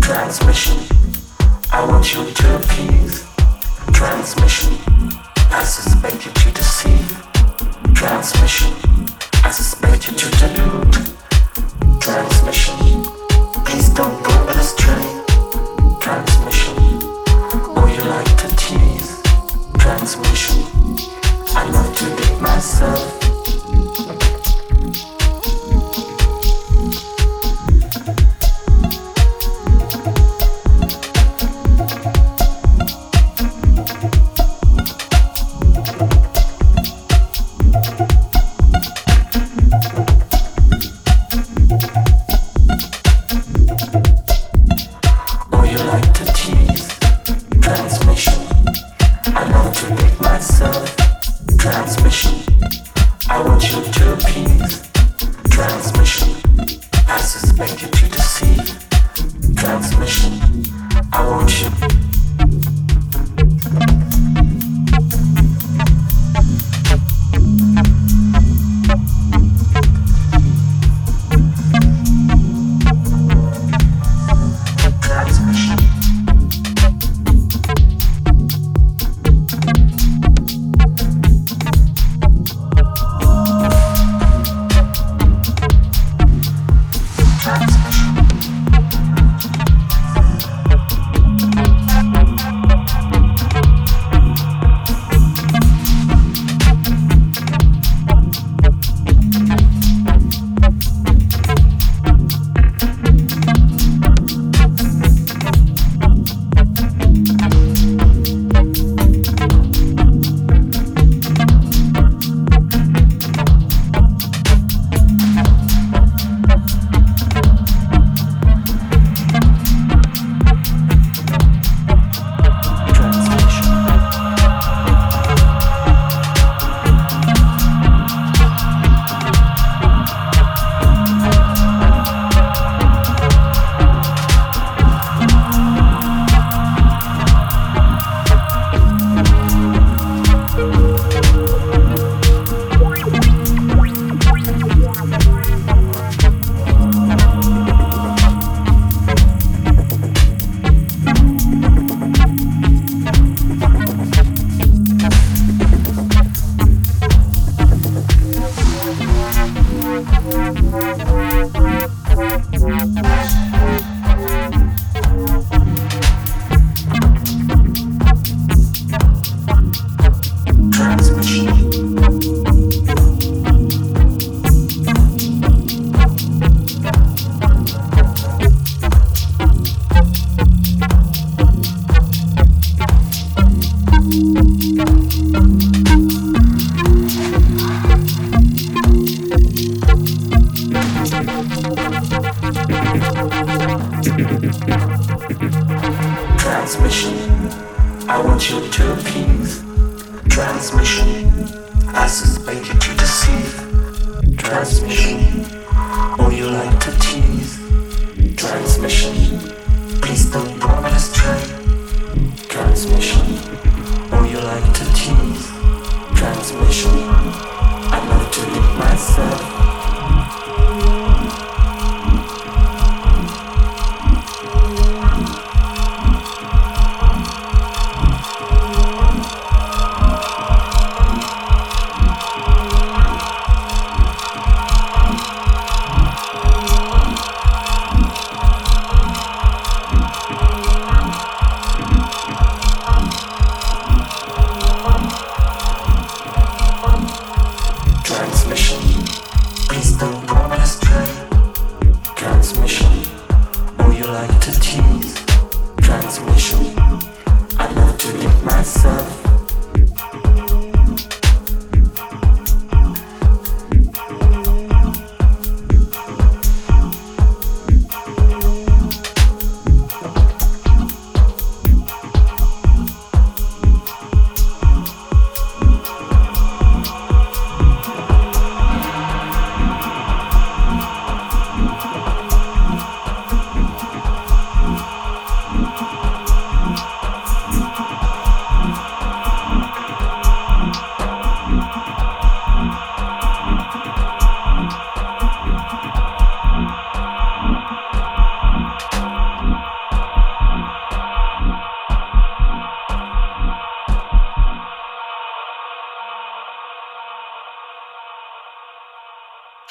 Transmission. I want you to appease. Transmission. I suspect you to deceive. Transmission. I suspect you to delude. Transmission.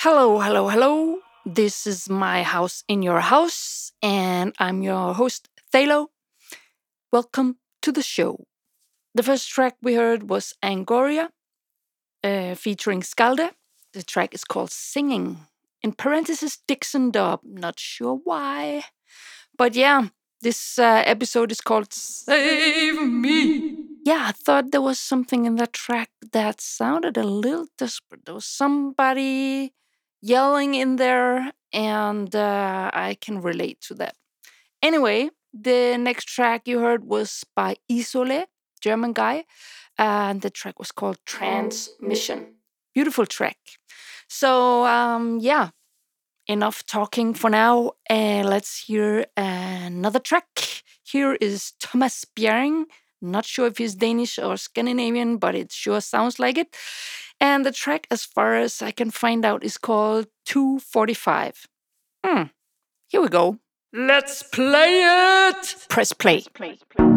Hello, hello, hello. This is my house in your house, and I'm your host, Phtalo. Welcome to the show. The first track we heard was Agoria, uh, featuring Scalde. The track is called Singing. In parentheses, Dixon Dub. Not sure why. But yeah, this uh, episode is called Save Me. Yeah, I thought there was something in that track that sounded a little desperate. There was somebody yelling in there, and uh, I can relate to that. Anyway, the next track you heard was by Isolée, German guy, and the track was called Transmission. Beautiful track. So, um, yeah, enough talking for now. Uh, let's hear another track. Here is Thomas Bjerring. Not sure if he's Danish or Scandinavian, but it sure sounds like it. And the track, as far as I can find out, is called 245. Hmm. Here we go. Let's play it! Press play. Press play.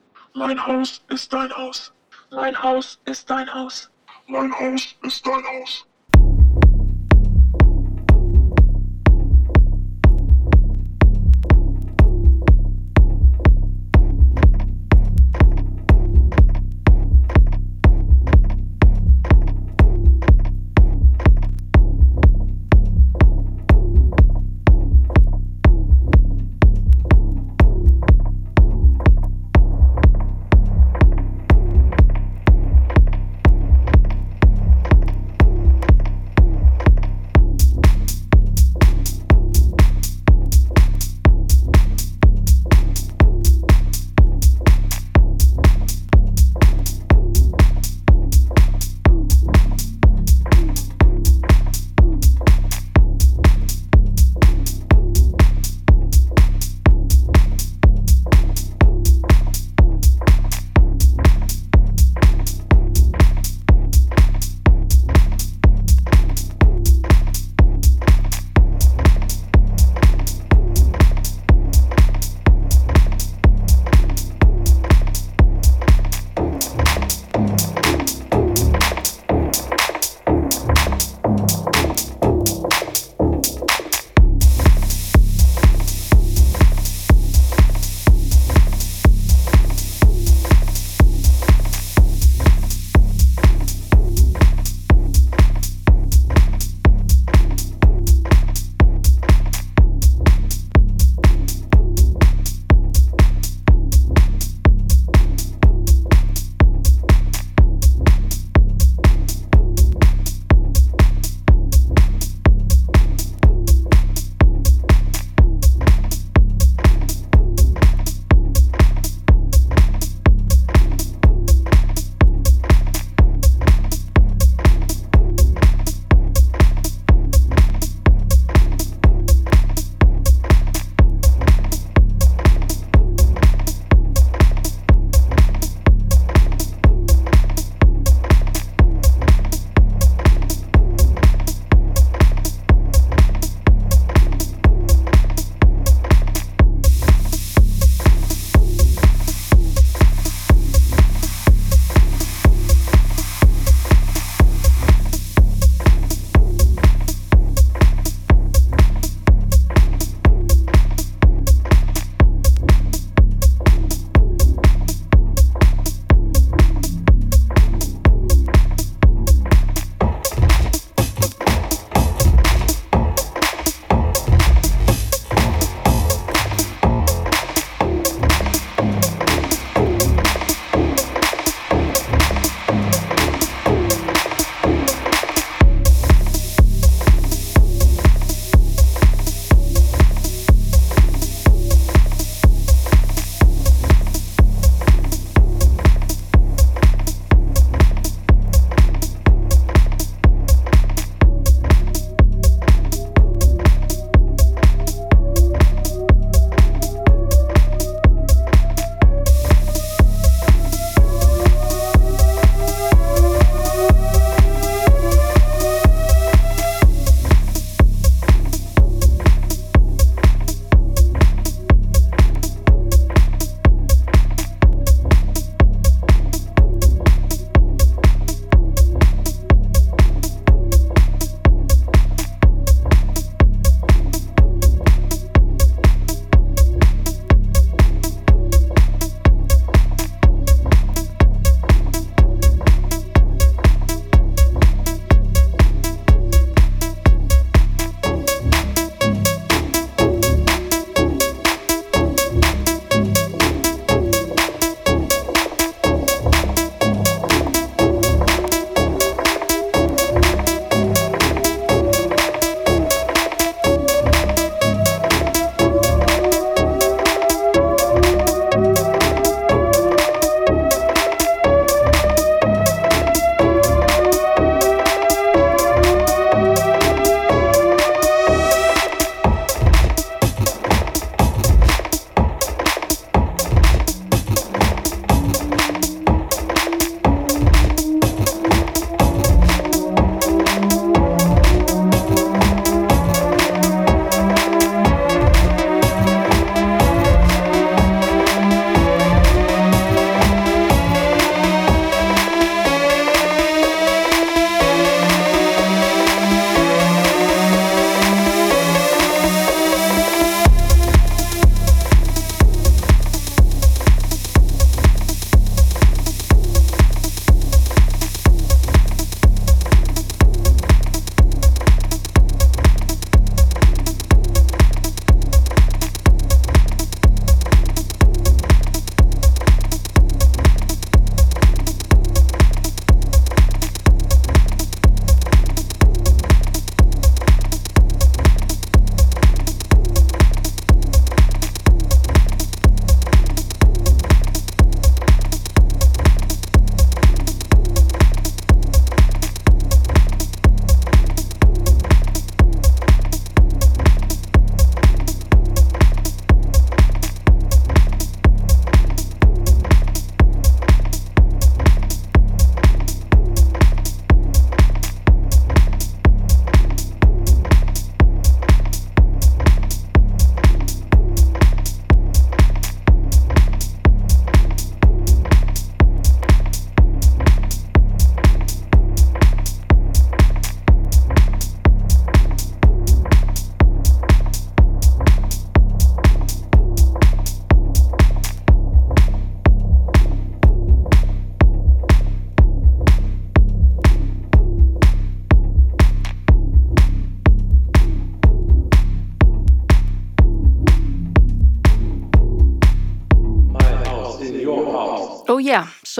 Mein Haus ist dein Haus. Mein Haus ist dein Haus. Mein Haus ist dein Haus.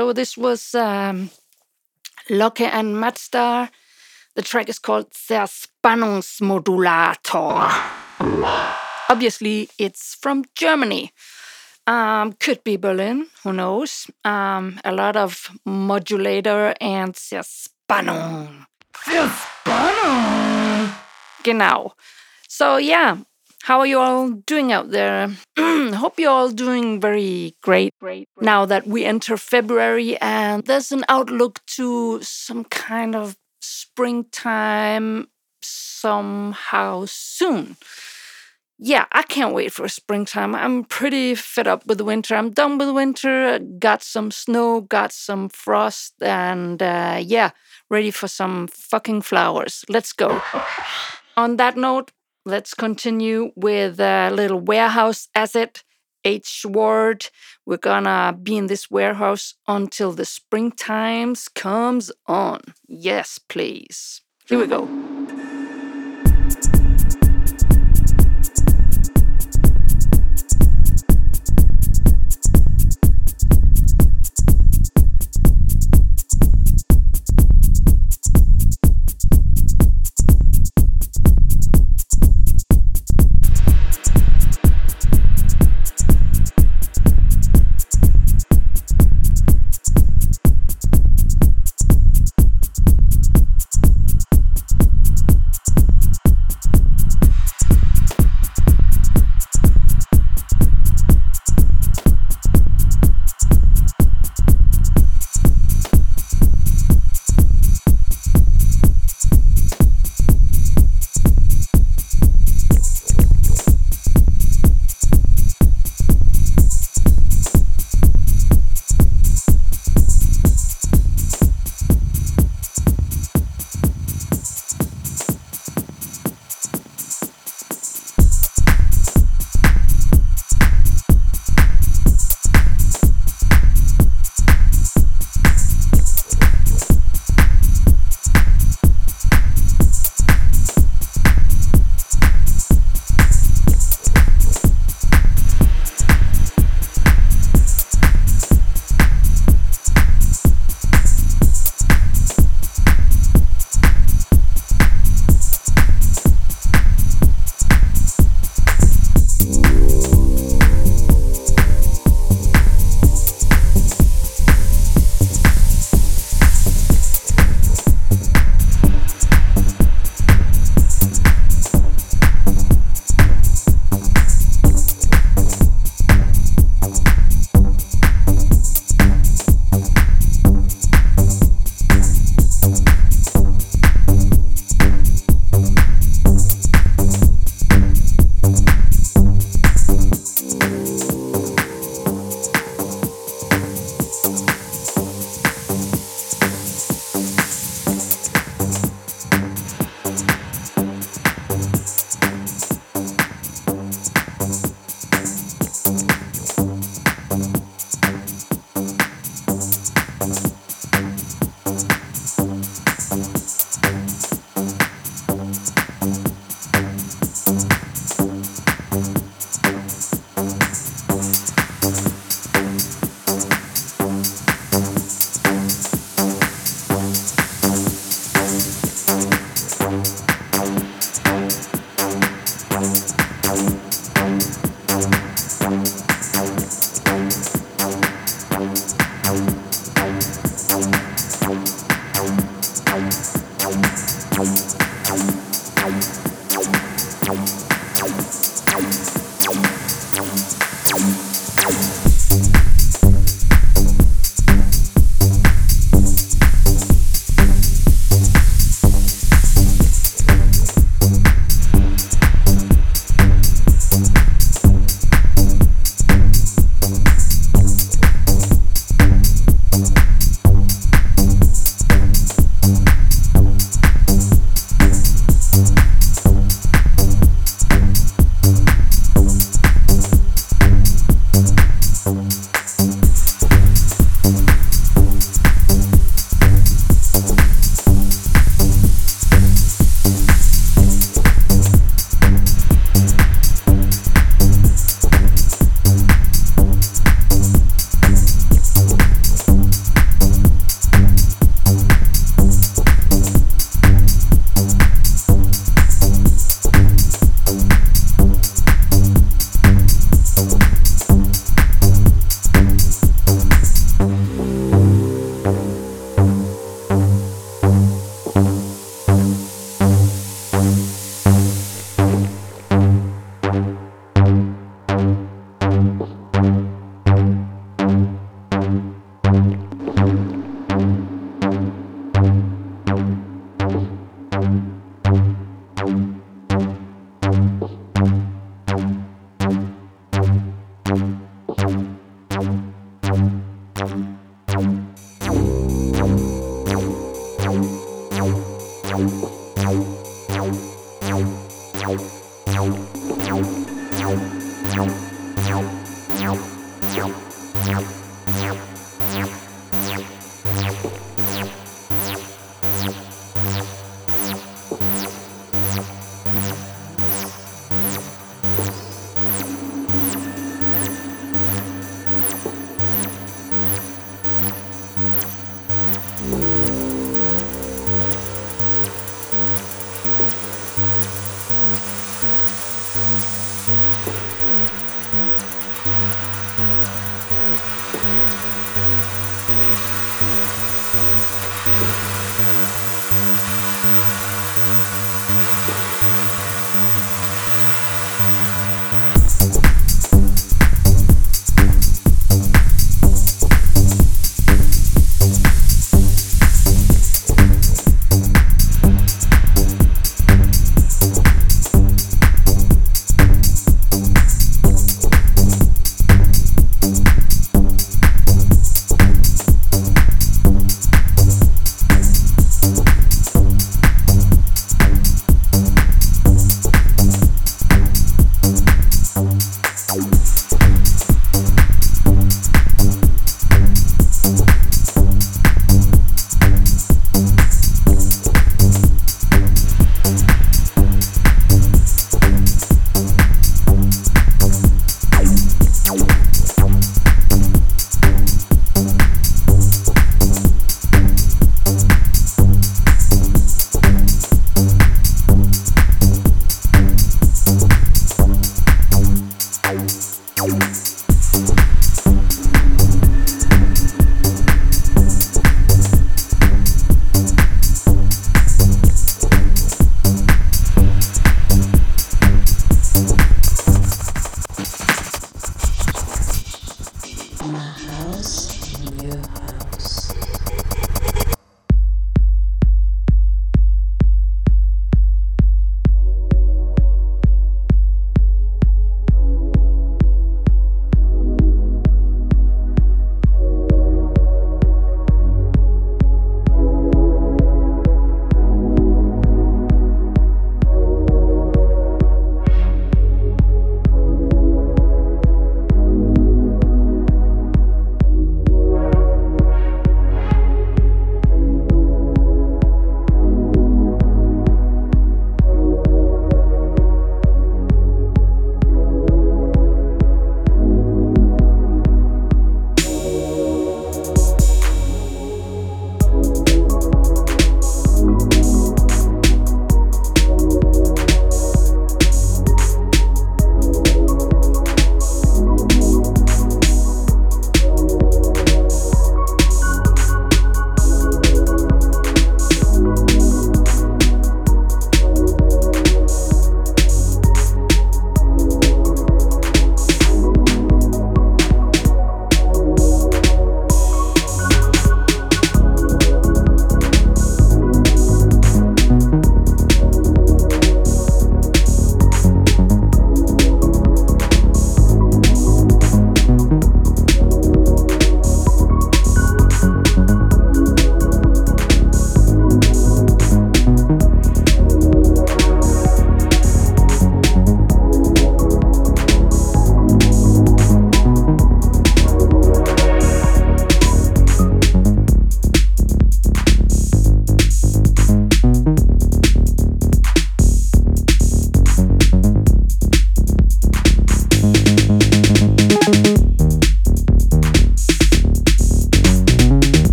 So this was um, Locke and Matt Star. The track is called Der Spannungsmodulator. Obviously, it's from Germany. Um, could be Berlin, who knows? Um, a lot of modulator and sehr Spannung. Sehr Spannung. Genau. So, yeah, how are you all doing out there? Hope you're all doing very great, great, great. Now that we enter February and there's an outlook to some kind of springtime somehow soon yeah, I can't wait for springtime. I'm pretty fed up with the winter. I'm done with the winter. Got some snow, got some frost, and uh, yeah, ready for some fucking flowers. Let's go. On that note, let's continue with a little warehouse acid. H word. We're gonna be in this warehouse until the springtimes comes on. Yes, please. Here we go.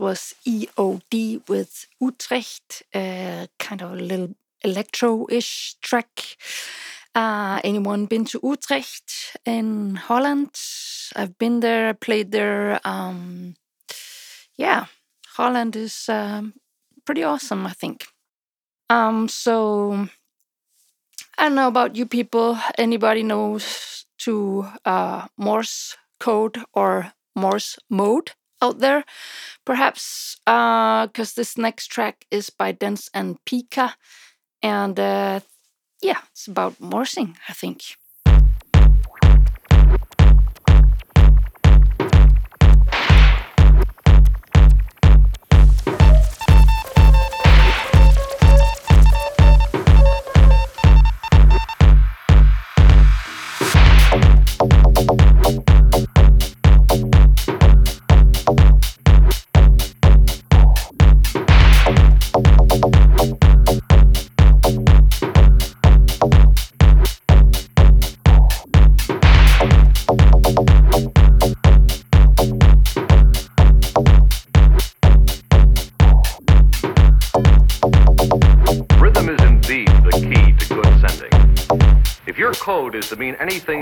Was EOD with Utrecht, uh, kind of a little electro-ish track. Uh, anyone been to Utrecht in Holland? I've been there, I played there. Um, yeah, Holland is um, pretty awesome, I think. Um, so I don't know about you people. Anybody knows to uh, Morse code or Morse mode out there? Perhaps because uh, this next track is by Dense and Pika, and uh, yeah, it's about morsing, I think. To mean anything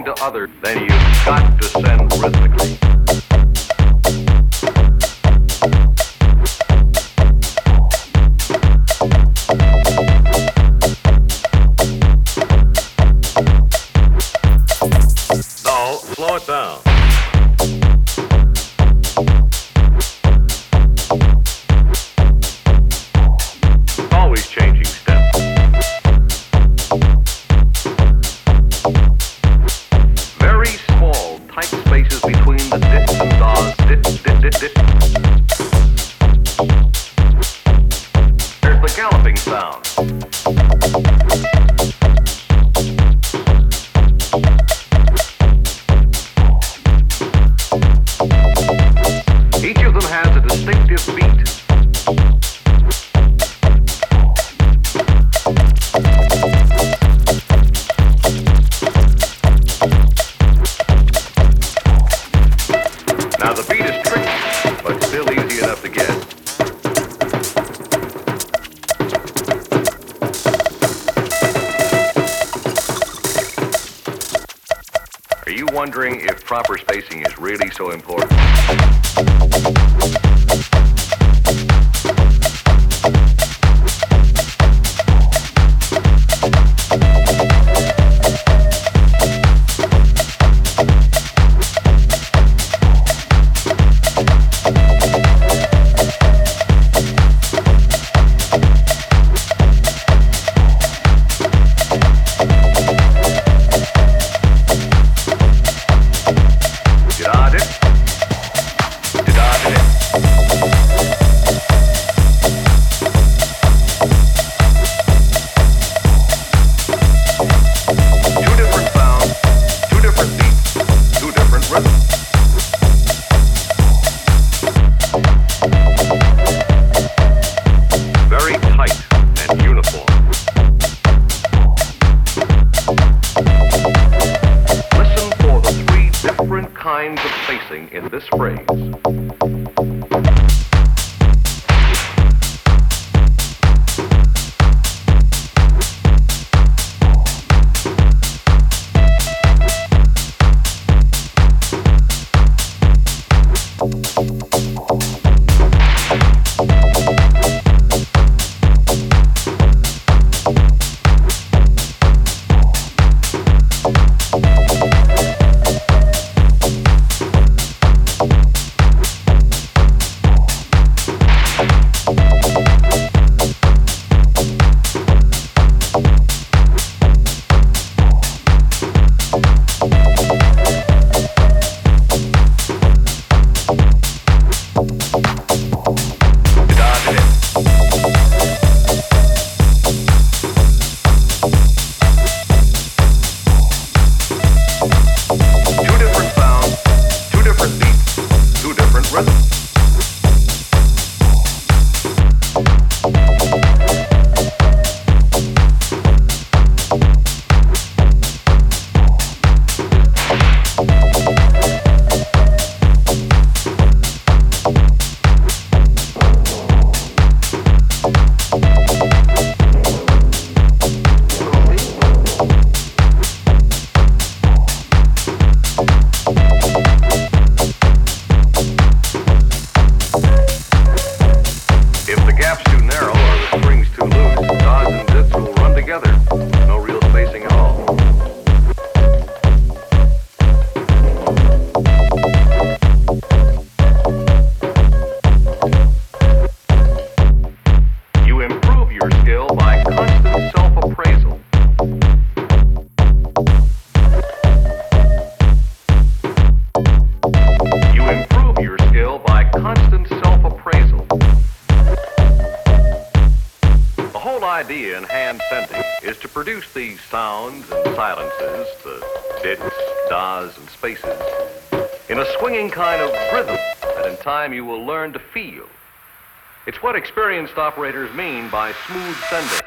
It's what experienced operators mean by smooth sending.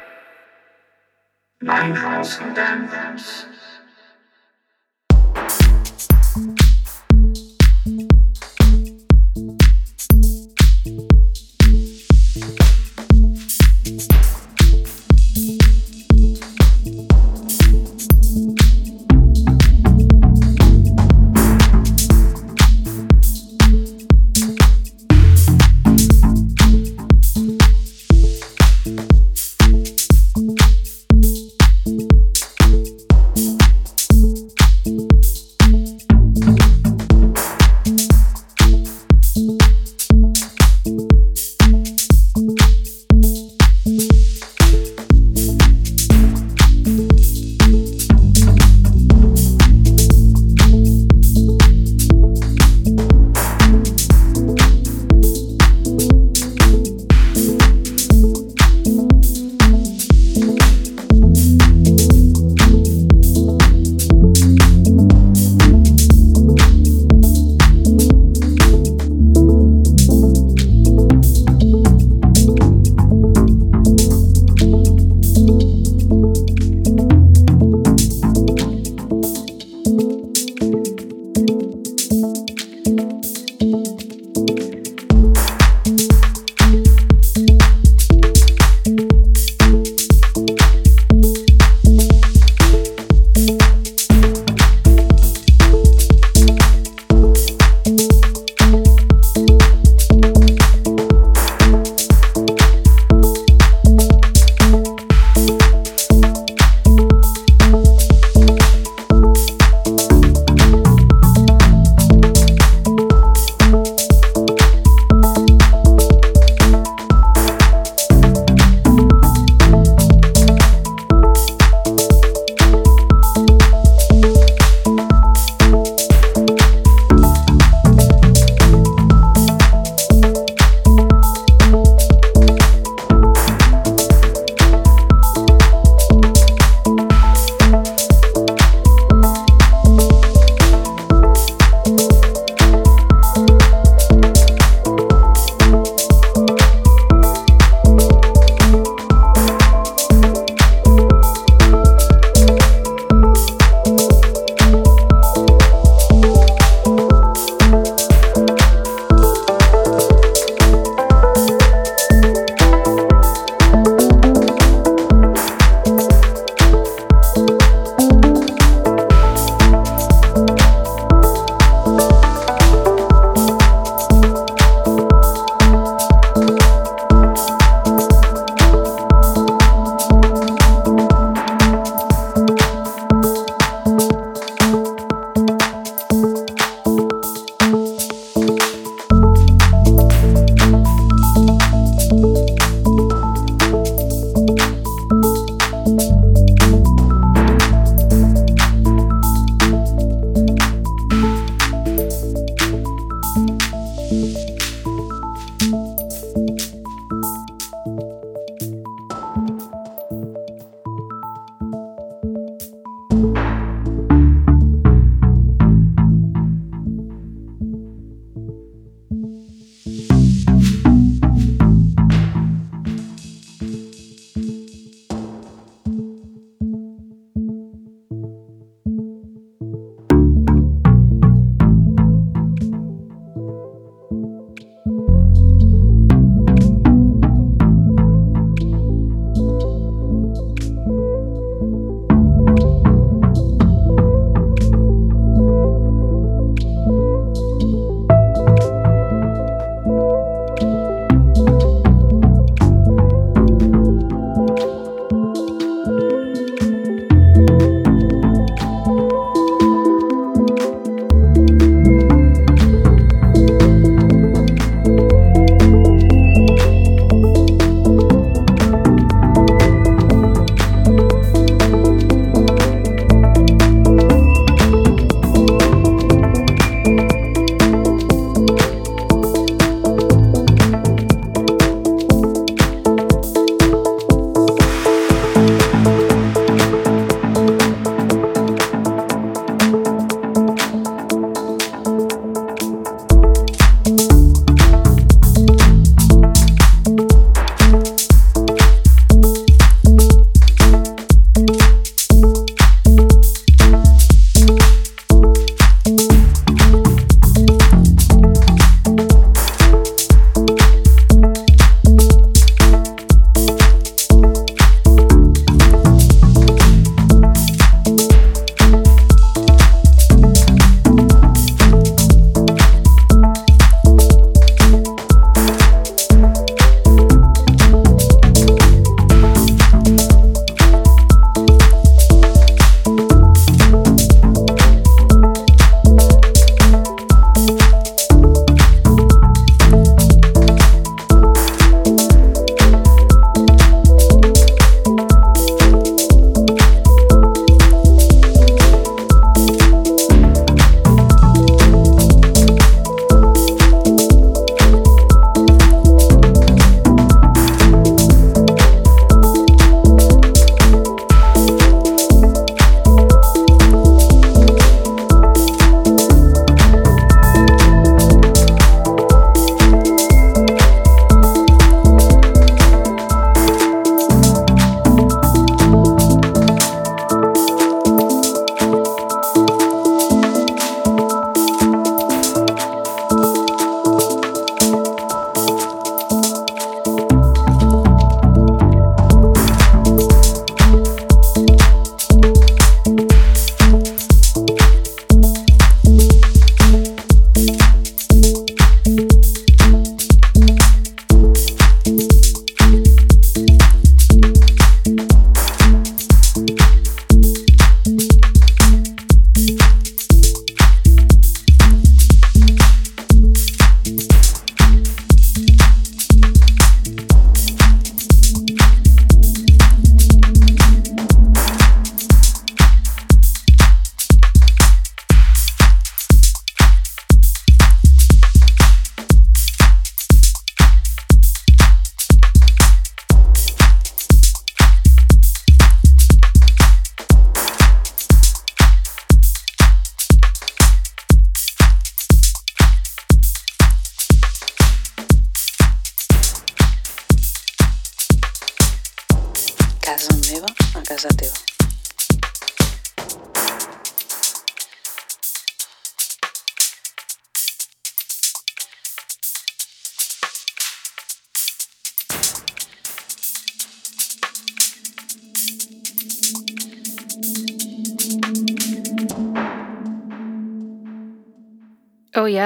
9,000.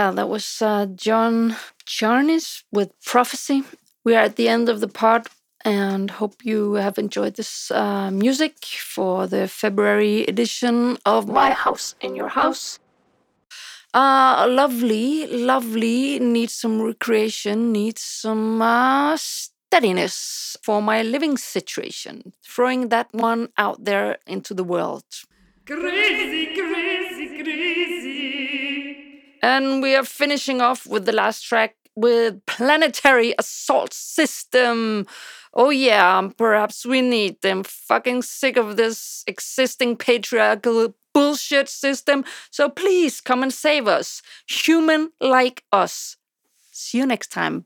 Yeah, that was uh, Jon Charnis with Prophecy. We are at the end of the pod and hope you have enjoyed this uh, music for the February edition of My House in Your Haus. Uh, lovely, lovely, needs some recreation, needs some uh, steadiness for my living situation. Throwing that one out there into the world. Crazy. And we are finishing off with the last track with Planetary Assault System. Oh, yeah, perhaps we need them. Fucking sick of this existing patriarchal bullshit system. So please come and save us. Human like us. See you next time.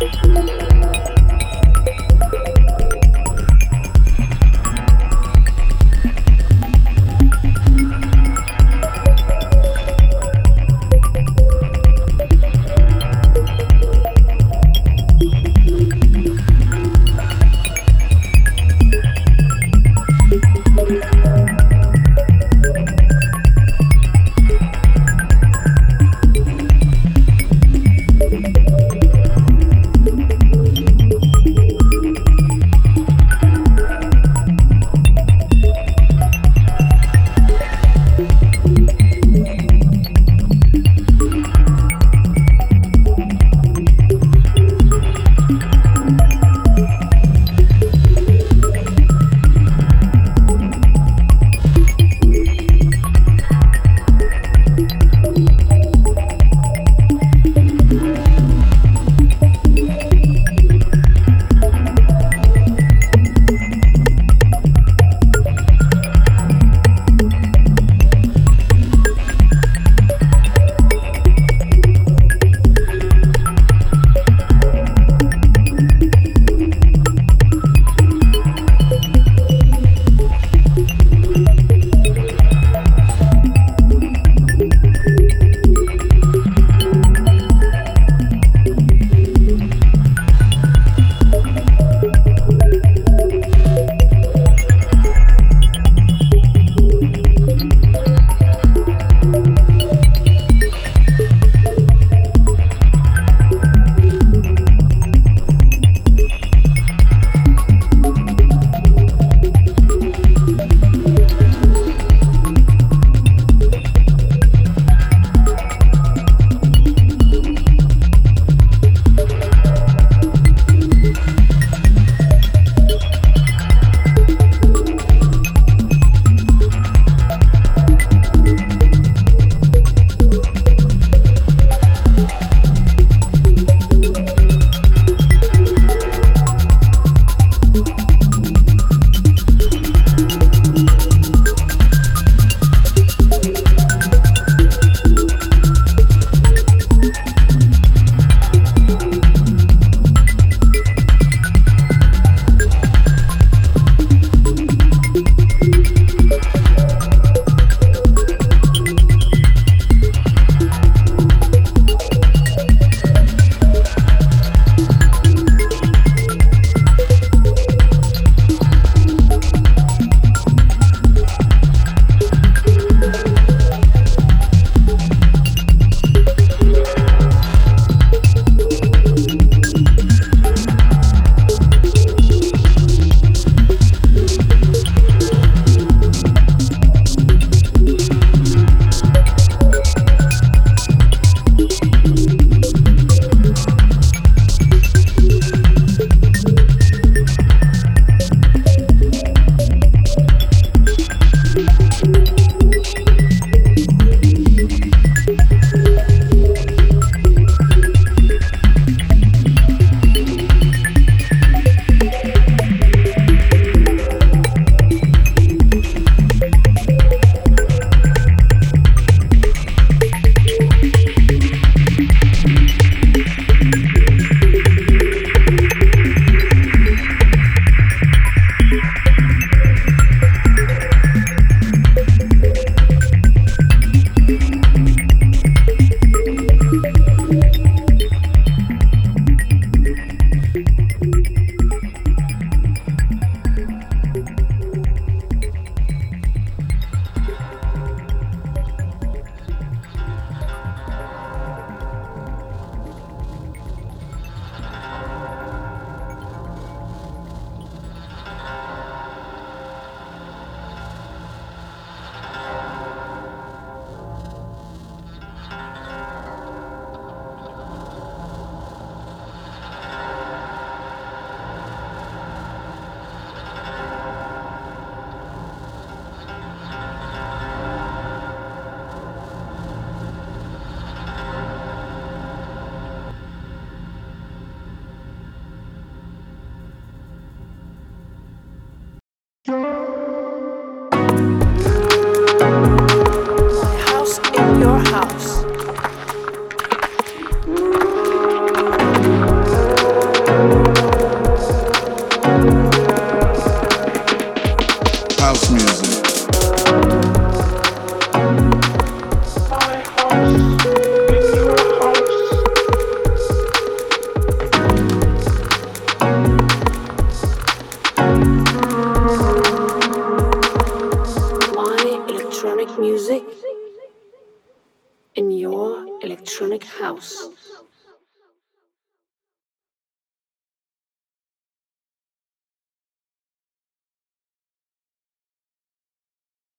Thank you.